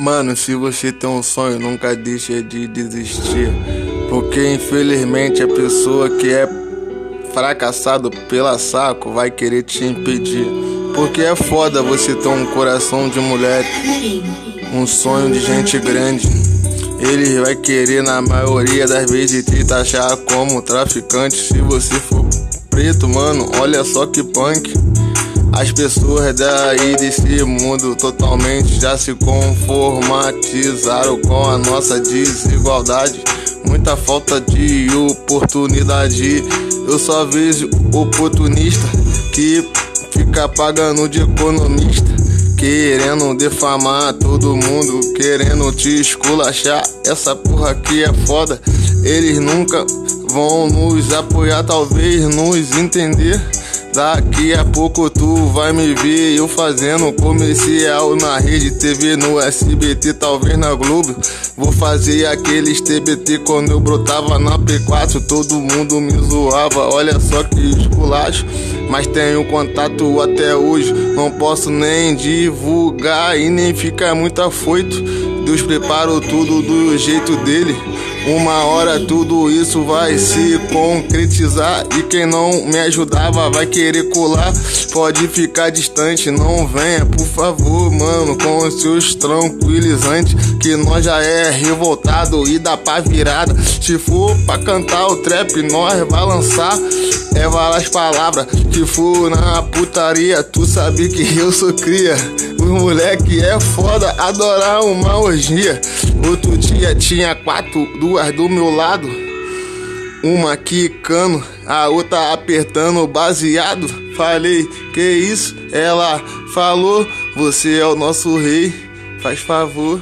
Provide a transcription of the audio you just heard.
Mano, se você tem um sonho, nunca deixe de desistir. Porque infelizmente a pessoa que é fracassado pela saco vai querer te impedir. Porque é foda você ter um coração de mulher, um sonho de gente grande. Ele vai querer, na maioria das vezes, te taxar como traficante. Se você for preto, mano, olha só que punk. As pessoas daí desse mundo totalmente já se conformatizaram com a nossa desigualdade. Muita falta de oportunidade. Eu só vejo oportunista que fica pagando de economista. Querendo defamar todo mundo, querendo te esculachar. Essa porra aqui é foda. Eles nunca vão nos apoiar, talvez nos entender. Daqui a pouco tu vai me ver eu fazendo comercial na rede TV, no SBT, talvez na Globo. Vou fazer aqueles TBT quando eu brotava na P4, todo mundo me zoava. Olha só que esculacho, mas tenho contato até hoje. Não posso nem divulgar e nem ficar muito afoito. Deus preparou tudo do jeito dele. Uma hora tudo isso vai se concretizar e quem não me ajudava vai querer colar. Pode ficar distante, não venha, por favor, mano, com os seus tranquilizantes. Que nós já é revoltado e dá pra virada. Se for pra cantar o trap, nós vai lançar. É várias palavras que for na putaria. Tu sabe que eu sou cria. Os moleque é foda, adorar uma orgia. Outro dia tinha quatro, duas do meu lado. Uma quicando, a outra apertando baseado. Falei, que isso? Ela falou, você é o nosso rei, faz favor.